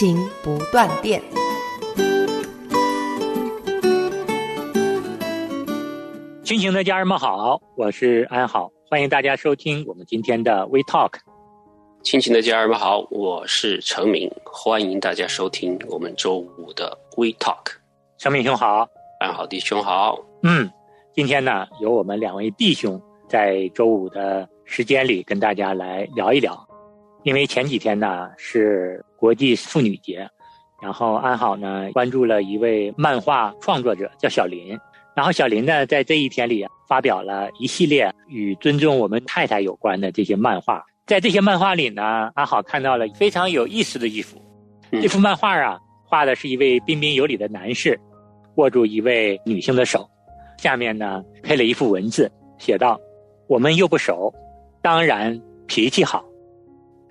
亲情不断电。亲情的家人们好，我是安好，欢迎大家收听我们今天的 We Talk。亲情的家人们好，我是陈明，欢迎大家收听我们周五的 We Talk。陈明兄好，安好弟兄好，嗯，今天呢，由我们两位弟兄在周五的时间里跟大家来聊一聊，因为前几天呢是国际妇女节，然后安好呢关注了一位漫画创作者叫小林，然后小林呢在这一天里发表了一系列与尊重我们太太有关的这些漫画，在这些漫画里呢，安好看到了非常有意思的一幅，嗯。这幅漫画啊画的是一位彬彬有礼的男士，握住一位女性的手，下面呢配了一幅文字，写道：“我们又不熟，当然脾气好。”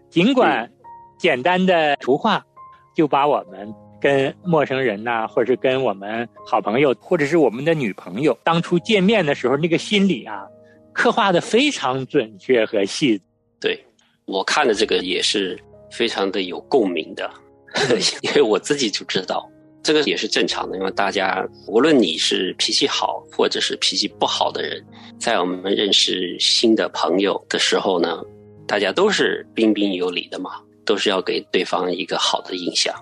尽管简单的图画，就把我们跟陌生人呐、或者是跟我们好朋友，或者是我们的女朋友，当初见面的时候那个心理啊，刻画的非常准确和细。对我看的这个也是非常的有共鸣的，因为我自己就知道这个也是正常的，因为大家无论你是脾气好或者是脾气不好的人，在我们认识新的朋友的时候呢，大家都是彬彬有礼的嘛，都是要给对方一个好的印象。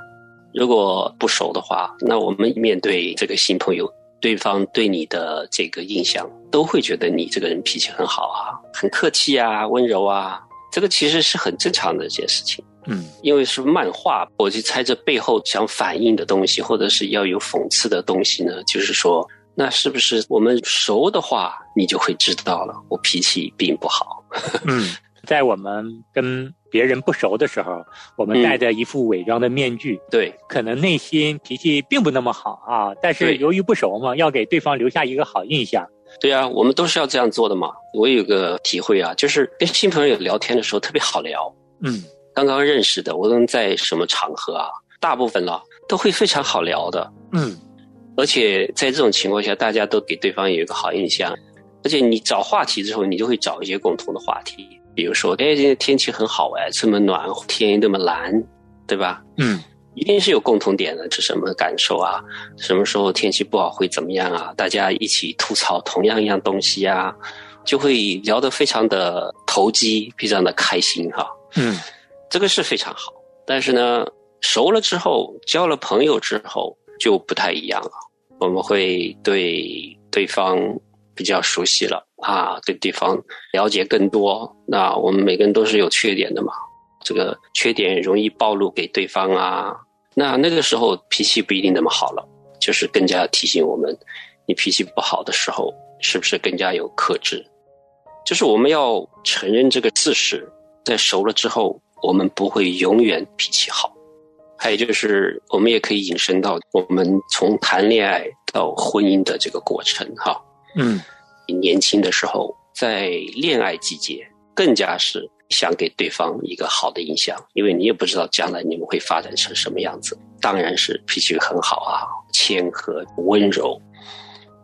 如果不熟的话，那我们面对这个新朋友，对方对你的这个印象，都会觉得你这个人脾气很好啊，很客气啊，温柔啊，这个其实是很正常的一件事情。嗯因为是漫画，我就猜这背后想反映的东西，或者是要有讽刺的东西呢，就是说，那是不是我们熟的话，你就会知道了，我脾气并不好。嗯，在我们跟别人不熟的时候，我们嗯戴着一副伪装的面具，对，可能内心脾气并不那么好啊，但是由于不熟嘛，要给对方留下一个好印象。对啊，我们都是要这样做的嘛。我有个体会啊，就是跟新朋友聊天的时候特别好聊。嗯刚刚认识的，无论在什么场合啊，大部分了都会非常好聊的。嗯而且在这种情况下，大家都给对方有一个好印象，而且你找话题之后，你就会找一些共同的话题，比如说，哎，今天天气很好哎，这么暖，天那么蓝，对吧？嗯一定是有共同点的，这什么感受啊？什么时候天气不好会怎么样啊？大家一起吐槽同样一样东西啊，就会聊得非常的投机，非常的开心哈、嗯这个是非常好。但是呢，熟了之后，交了朋友之后，就不太一样了。我们会对对方比较熟悉了啊，对对方了解更多。那我们每个人都是有缺点的嘛，这个缺点容易暴露给对方啊。那那个时候脾气不一定那么好了，就是更加提醒我们，你脾气不好的时候，是不是更加有克制？就是我们要承认这个事实，在熟了之后，我们不会永远脾气好。还有就是，我们也可以引申到我们从谈恋爱到婚姻的这个过程哈。嗯你年轻的时候，在恋爱季节，更加是想给对方一个好的印象，因为你也不知道将来你们会发展成什么样子。当然是脾气很好啊，谦和温柔。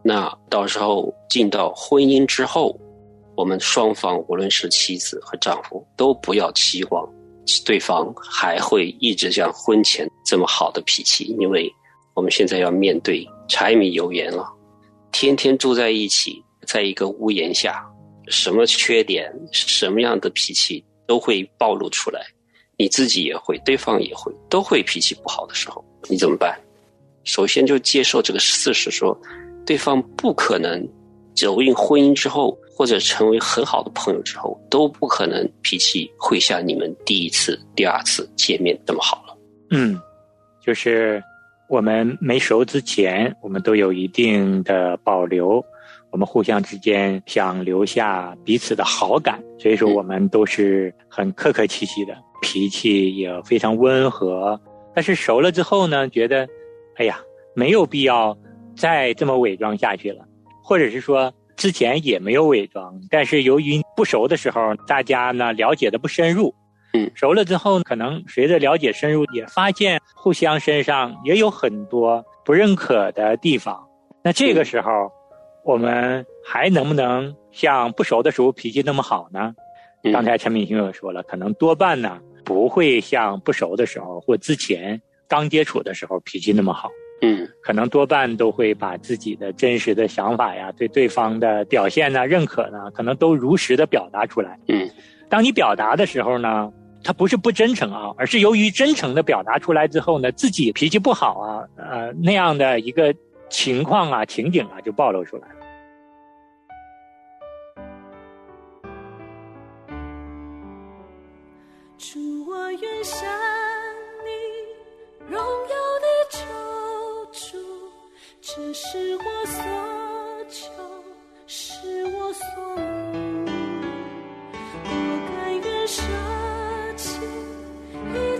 那到时候进到婚姻之后，我们双方无论是妻子和丈夫，都不要期望对方还会一直像婚前这么好的脾气，因为我们现在要面对柴米油盐了，天天住在一起，在一个屋檐下，什么缺点、什么样的脾气都会暴露出来，你自己也会，对方也会，都会脾气不好的时候，你怎么办？首先就接受这个事实说，对方不可能走进婚姻之后，或者成为很好的朋友之后，都不可能脾气会像你们第一次、第二次见面那么好了。嗯，就是我们没熟之前，我们都有一定的保留，我们互相之间想留下彼此的好感，所以说我们都是很客客气气的，脾气也非常温和，但是熟了之后呢，觉得，哎呀，没有必要再这么伪装下去了，或者是说之前也没有伪装，但是由于不熟的时候，大家呢了解的不深入，嗯，熟了之后，可能随着了解深入，也发现互相身上也有很多不认可的地方。那这个时候，我们还能不能像不熟的时候脾气那么好呢？刚才陈敏兄也说了，可能多半呢不会像不熟的时候或之前刚接触的时候脾气那么好。嗯，可能多半都会把自己的真实的想法呀，对对方的表现呢、认可呢，可能都如实的表达出来。嗯，当你表达的时候呢，他不是不真诚啊，而是由于真诚的表达出来之后呢，自己脾气不好啊，呃那样的一个。情况啊，情景啊，就暴露出来了。主，我愿向你荣耀的救主，这是我所求，是我所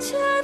一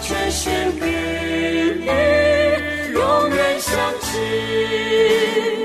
全献给你，永远相信。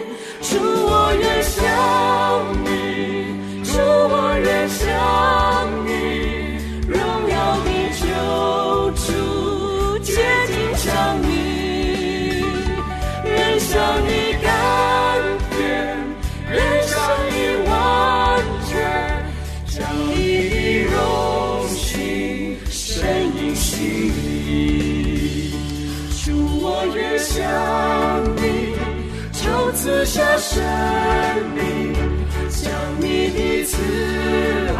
赐下生命，将你的慈爱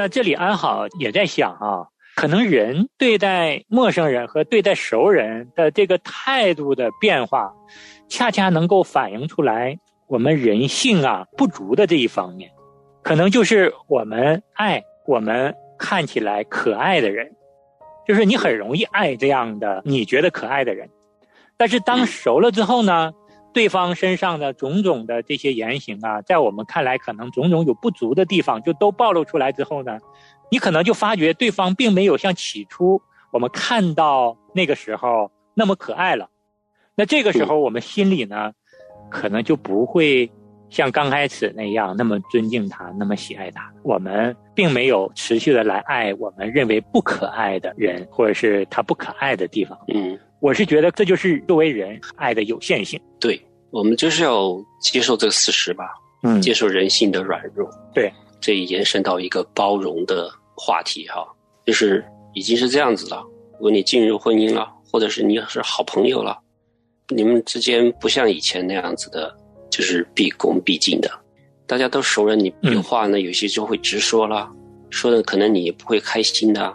那这里安好也在想啊，可能人对待陌生人和对待熟人的这个态度的变化，恰恰能够反映出来我们人性啊不足的这一方面，可能就是我们爱我们看起来可爱的人，就是你很容易爱这样的你觉得可爱的人，但是当熟了之后呢，对方身上的种种的这些言行啊，在我们看来可能种种有不足的地方，就都暴露出来之后呢，你可能就发觉对方并没有像起初我们看到那个时候那么可爱了。那这个时候我们心里呢，可能就不会。像刚开始那样那么尊敬他，那么喜爱他，我们并没有持续的来爱我们认为不可爱的人，或者是他不可爱的地方。嗯，我是觉得这就是作为人爱的有限性。对，我们就是要接受这个事实吧。嗯，接受人性的软弱。对，这延伸到一个包容的话题哈，就是已经是这样子了。如果你进入婚姻了，或者是你是好朋友了，你们之间不像以前那样子的。就是毕恭毕敬的，大家都熟人，你有话呢，有些就会直说了，说的可能你也不会开心的。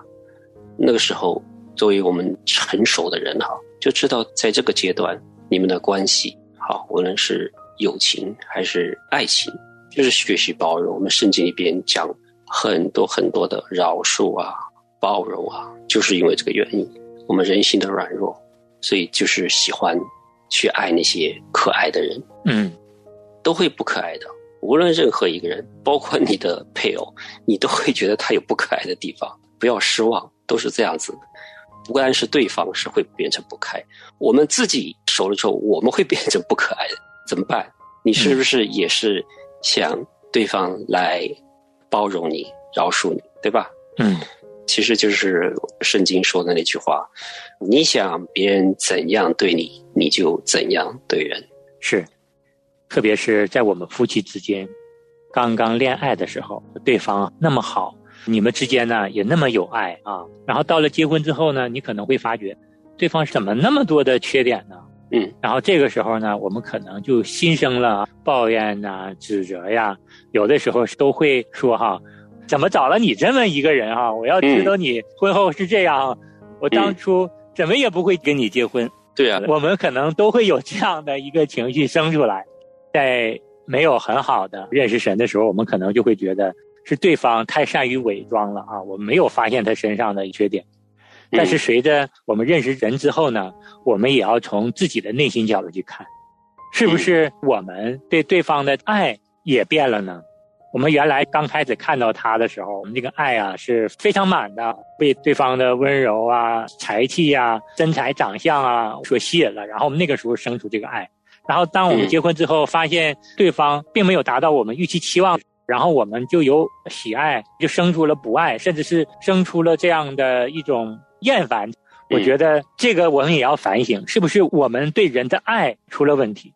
那个时候，作为我们成熟的人哈，就知道在这个阶段，你们的关系好，无论是友情还是爱情，就是学习包容。我们圣经里边讲很多很多的饶恕啊、包容啊，就是因为这个原因，我们人性的软弱，所以就是喜欢去爱那些可爱的人。嗯。都会不可爱的，无论任何一个人，包括你的配偶，你都会觉得他有不可爱的地方。不要失望，都是这样子的。不单是对方是会变成不开，我们自己熟了之后，我们会变成不可爱的，怎么办？你是不是也是想对方来包容你、饶恕你，对吧？嗯，其实就是圣经说的那句话：你想别人怎样对你，你就怎样对人。是。特别是在我们夫妻之间，刚刚恋爱的时候，对方那么好，你们之间呢也那么有爱啊。然后到了结婚之后呢，你可能会发觉，对方怎么那么多的缺点呢？嗯。然后这个时候呢，我们可能就心生了抱怨呐、指责呀。有的时候都会说哈，怎么找了你这么一个人啊？我要知道你婚后是这样，我当初怎么也不会跟你结婚。对啊。我们可能都会有这样的一个情绪生出来。在没有很好的认识神的时候，我们可能就会觉得是对方太善于伪装了啊，我们没有发现他身上的缺点。但是随着我们认识人之后呢，我们也要从自己的内心角度去看，是不是我们对对方的爱也变了呢？我们原来刚开始看到他的时候，我们这个爱啊是非常满的，被对方的温柔啊、才气啊、身材长相啊所吸引了，然后我们那个时候生出这个爱。然后，当我们结婚之后，发现对方并没有达到我们预期期望，然后我们就由喜爱就生出了不爱，甚至是生出了这样的一种厌烦。我觉得这个我们也要反省，是不是我们对人的爱出了问题？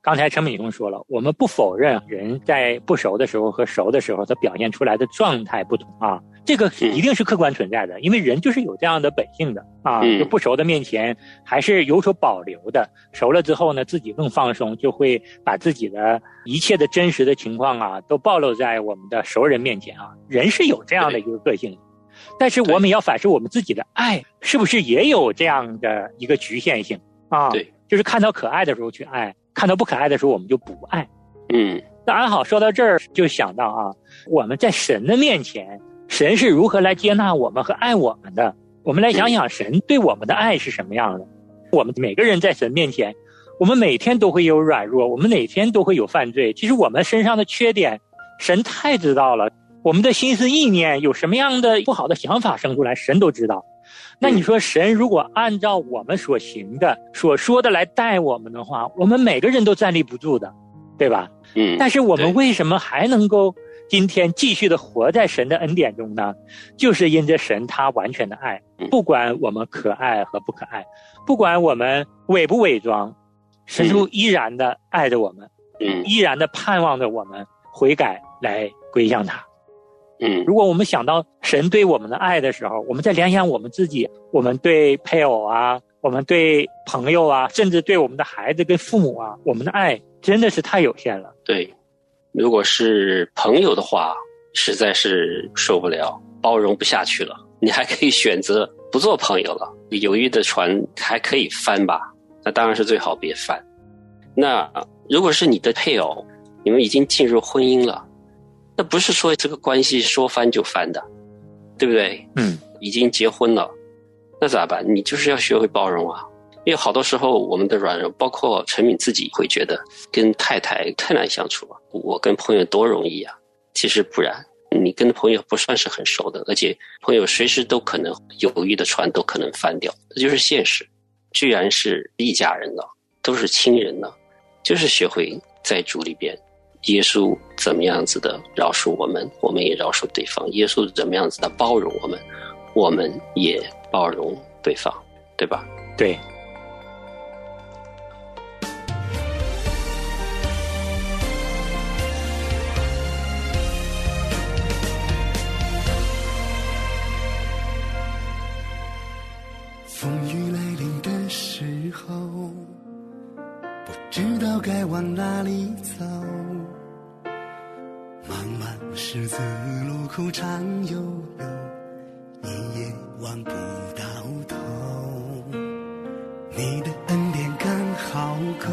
刚才陈敏雄说了，我们不否认人在不熟的时候和熟的时候，他表现出来的状态不同啊。这个一定是客观存在的，因为人就是有这样的本性的啊。就不熟的面前还是有所保留的，熟了之后呢，自己更放松，就会把自己的一切的真实的情况啊，都暴露在我们的熟人面前啊。人是有这样的一个个性，但是我们要反思我们自己的爱是不是也有这样的一个局限性啊？对，就是看到可爱的时候去爱，看到不可爱的时候我们就不爱。嗯，那安好，说到这儿就想到啊，我们在神的面前。神是如何来接纳我们和爱我们的？我们来想想，神对我们的爱是什么样的？我们每个人在神面前，我们每天都会有软弱，我们每天都会有犯罪。其实我们身上的缺点，神太知道了。我们的心思意念有什么样的不好的想法生出来，神都知道。那你说，神如果按照我们所行的、所说的来待我们的话，我们每个人都站立不住的，对吧？嗯。但是我们为什么还能够？今天继续的活在神的恩典中呢，就是因着神他完全的爱，不管我们可爱和不可爱，不管我们伪不伪装，神都依然的爱着我们，依然的盼望着我们悔改来归向他。嗯，如果我们想到神对我们的爱的时候，我们再联想我们自己，我们对配偶啊，我们对朋友啊，甚至对我们的孩子跟父母啊，我们的爱真的是太有限了。对。如果是朋友的话，实在是受不了，包容不下去了。你还可以选择不做朋友了。友谊的船还可以翻吧？那当然是最好别翻。那如果是你的配偶，你们已经进入婚姻了，那不是说这个关系说翻就翻的，对不对？嗯，已经结婚了，那咋办？你就是要学会包容啊。因为好多时候我们的软弱，包括陈敏自己会觉得跟太太太难相处了。我跟朋友多容易啊，其实不然。你跟朋友不算是很熟的，而且朋友随时都可能友谊的船都可能翻掉，这就是现实。居然是一家人了，都是亲人了，就是学会在主里边，耶稣怎么样子的饶恕我们，我们也饶恕对方；耶稣怎么样子的包容我们，我们也包容对方，对吧？对。往哪里走。茫茫十字路口长悠悠，一眼望不到头。你的恩典刚好够，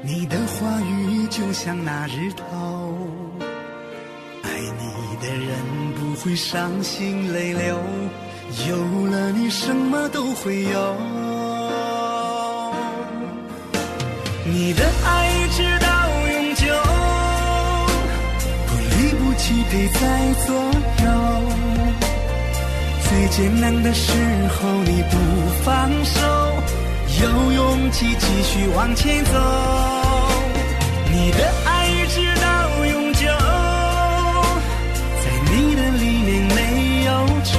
你的话语就像那日头。爱你的人不会伤心泪流。有了你，什么都会有。你的爱一直到永久，不离不弃陪在左右。最艰难的时候你不放手，有勇气继续往前走。你的爱一直到永久，在你的里面没有愁。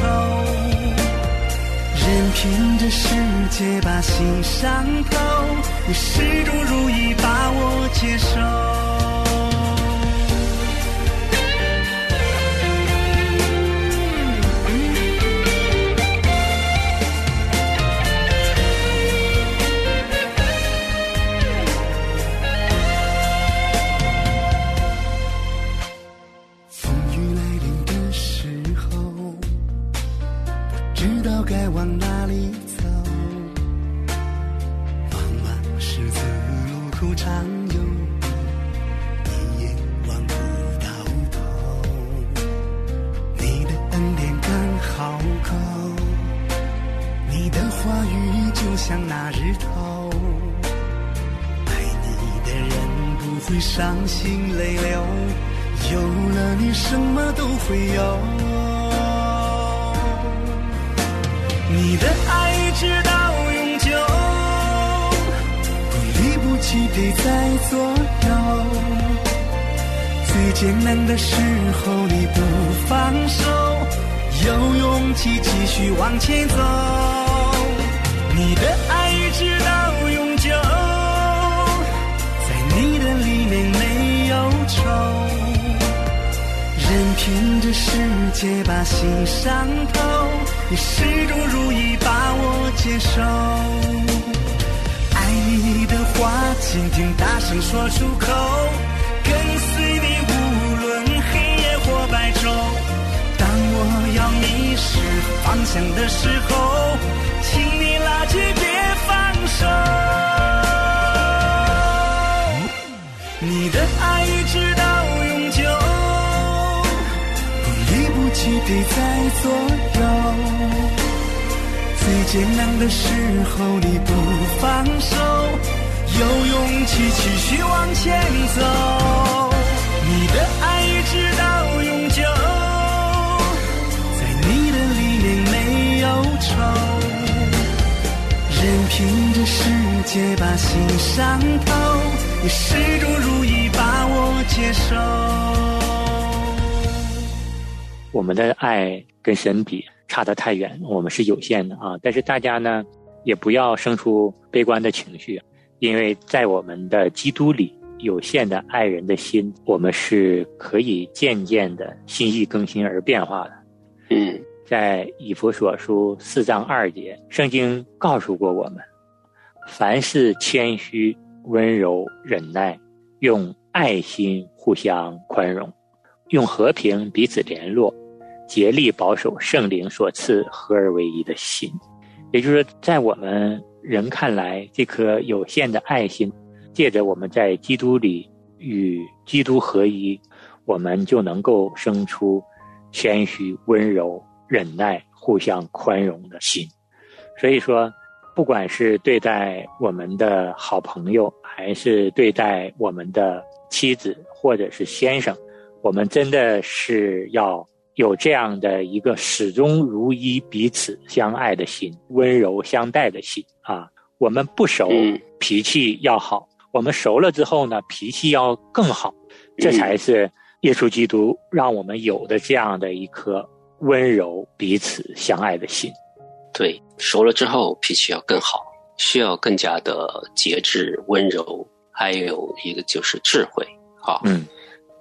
任凭这世界把心伤透，你始终如一把我接受。那日头。爱你的人不会伤心泪流有了你什么都会有。你的爱一直到永久不离不弃陪在左右。最艰难的时候你不放手有勇气继续往前走。你的爱一直到永久，在你的里面没有愁，任凭这世界把心伤透，你始终如一把我接受。爱你的话，请听大声说出口，跟随你无论黑夜或白昼。当我要迷失方向的时候。请别放手，你的爱一直到永久，不离不弃陪在左右。最艰难的时候你不放手，有勇气继续往前走。你的爱一直到永久，在你的里面没有愁。们的爱跟神比差得太远，我们是有限的啊！但是大家呢，也不要生出悲观的情绪，因为在我们的基督里，有限的爱人的心，我们是可以渐渐的心意更新而变化的。嗯，在以弗所书四章二节，圣经告诉过我们：凡是谦虚、温柔、忍耐，用爱心互相宽容，用和平彼此联络。竭力保守圣灵所赐合而为一的心，也就是说，在我们人看来，这颗有限的爱心，借着我们在基督里与基督合一，我们就能够生出谦虚、温柔、忍耐、互相宽容的心。所以说，不管是对待我们的好朋友，还是对待我们的妻子或者是先生，我们真的是要有这样的一个始终如一、彼此相爱的心，温柔相待的心啊。我们不熟，脾气要好；我们熟了之后呢，脾气要更好。这才是耶稣基督让我们有的这样的一颗温柔、彼此相爱的心。对，熟了之后脾气要更好，需要更加的节制、温柔，还有一个就是智慧。啊，嗯，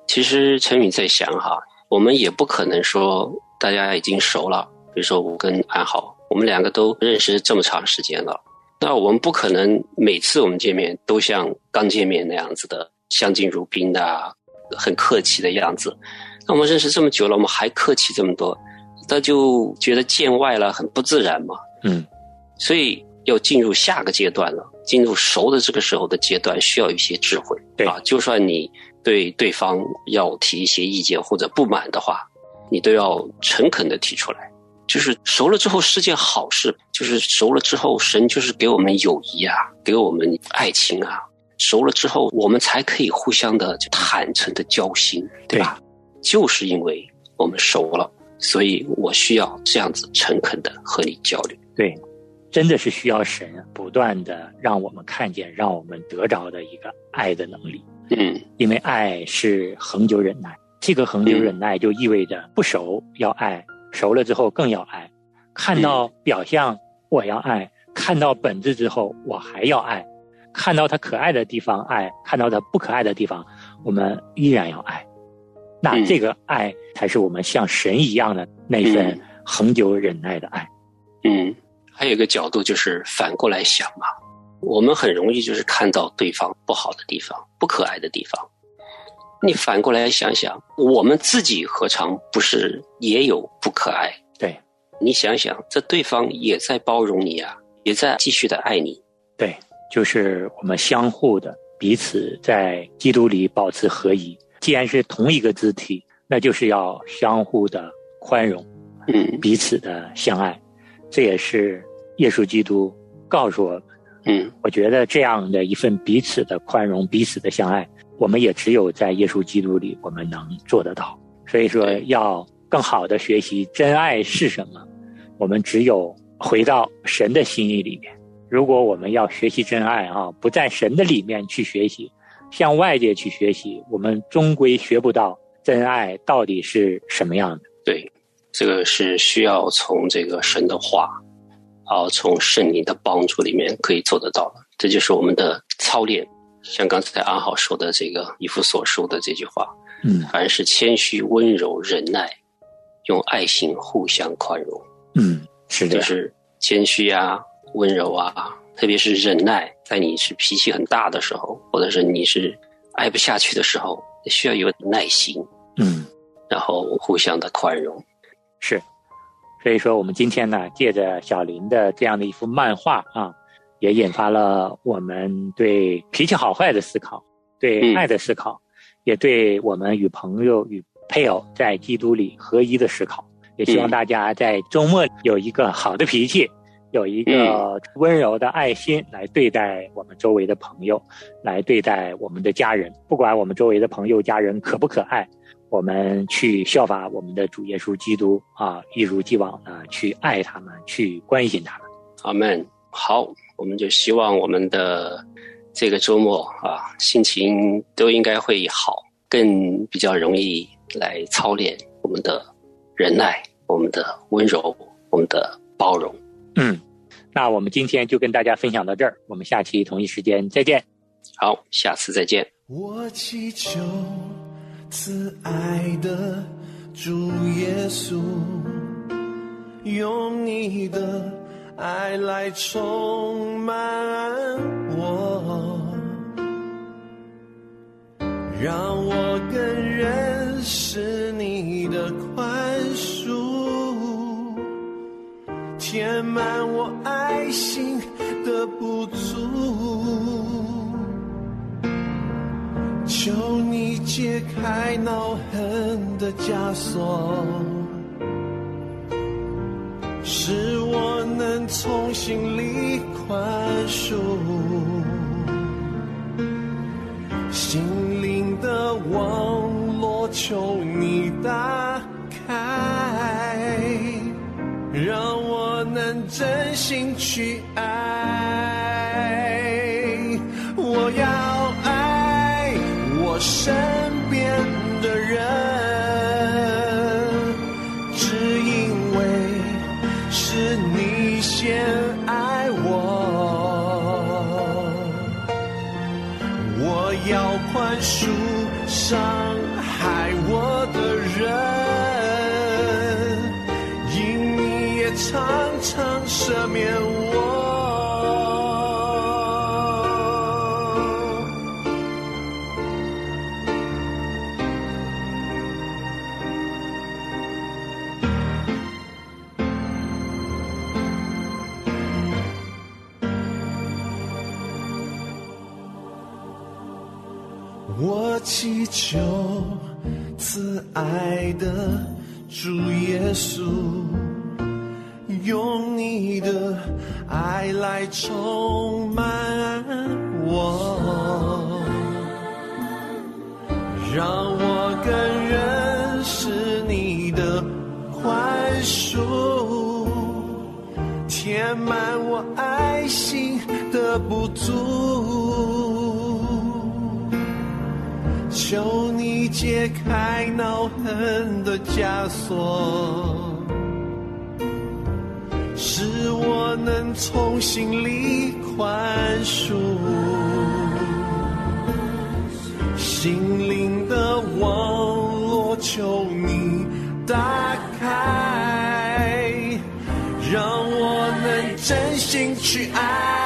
其实陈宇在想哈，我们也不可能说大家已经熟了，比如说我跟安好，我们两个都认识这么长时间了，那我们不可能每次我们见面都像刚见面那样子的相敬如宾的。很客气的样子，那我们认识这么久了，我们还客气这么多，他就觉得见外了，很不自然嘛。嗯，所以要进入下个阶段了，进入熟的这个时候的阶段，需要一些智慧。对啊，就算你对对方要提一些意见或者不满的话，你都要诚恳的提出来。就是熟了之后是件好事，就是熟了之后，神就是给我们友谊啊，给我们爱情啊。熟了之后，我们才可以互相的坦诚的交心，对吧？就是因为我们熟了，所以我需要这样子诚恳的和你交流。对，真的是需要神不断的让我们看见，让我们得着的一个爱的能力。嗯，因为爱是恒久忍耐，这个恒久忍耐就意味着不熟要爱，熟了之后更要爱。看到表象我要爱，看到本质之后我还要爱。看到他可爱的地方爱，看到他不可爱的地方，我们依然要爱。那这个爱才是我们像神一样的那份恒久忍耐的爱。嗯，还有一个角度就是反过来想嘛，我们很容易就是看到对方不好的地方、不可爱的地方。你反过来想想，我们自己何尝不是也有不可爱？对，你想想，这对方也在包容你啊，也在继续的爱你。对。就是我们相互的彼此在基督里保持合一。既然是同一个肢体，那就是要相互的宽容，嗯，彼此的相爱。这也是耶稣基督告诉我们。嗯，我觉得这样的一份彼此的宽容、彼此的相爱，我们也只有在耶稣基督里，我们能做得到。所以说，要更好的学习真爱是什么，我们只有回到神的心意里面。如果我们要学习真爱啊，不在神的里面去学习，向外界去学习，我们终归学不到真爱到底是什么样的。对，这个是需要从这个神的话，啊，从圣灵的帮助里面可以做得到的。这就是我们的操练。像刚才阿好说的这个一夫所说的这句话，嗯，凡是谦虚、温柔、忍耐，用爱心互相宽容。嗯，是的，就是谦虚啊。温柔啊，特别是忍耐，在你是脾气很大的时候，或者是你是爱不下去的时候，需要有耐心，嗯，然后互相的宽容，是。所以说，我们今天呢，借着小林的这样的一幅漫画啊，也引发了我们对脾气好坏的思考，对爱的思考，也对我们与朋友与配偶在基督里合一的思考。也希望大家在周末有一个好的脾气。有一个温柔的爱心来对待我们周围的朋友，来对待我们的家人。不管我们周围的朋友、家人可不可爱，我们去效法我们的主耶稣基督啊，一如既往的去爱他们，去关心他们。阿门。好，我们就希望我们的这个周末啊，心情都应该会好，更比较容易来操练我们的忍耐、我们的温柔、我们的包容。嗯，那我们今天就跟大家分享到这儿，我们下期同一时间再见。好，下次再见。我祈求慈爱的主耶稣，用你的爱来充满我，让我更认识你的宽恕。填满我爱心的不足，求你解开恼恨的枷锁，使我能从心里宽恕。心灵的网络，求你带真心去爱。我要爱我身边的人，只因为是你先爱我。我要宽恕伤害我的人，因你也曾赦免我。我祈求慈爱的主耶稣，你的爱来充满我，让我更认识你的宽恕，填满我爱心的不足。求你解开恼恨的枷锁，使我能从心里宽恕。心灵的网络，求你打开，让我能真心去爱。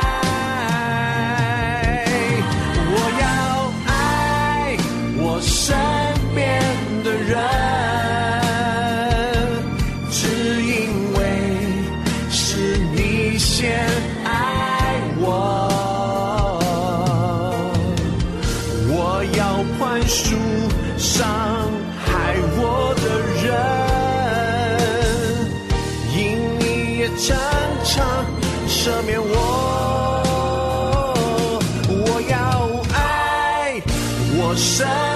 你也常常赦免我。我要爱我身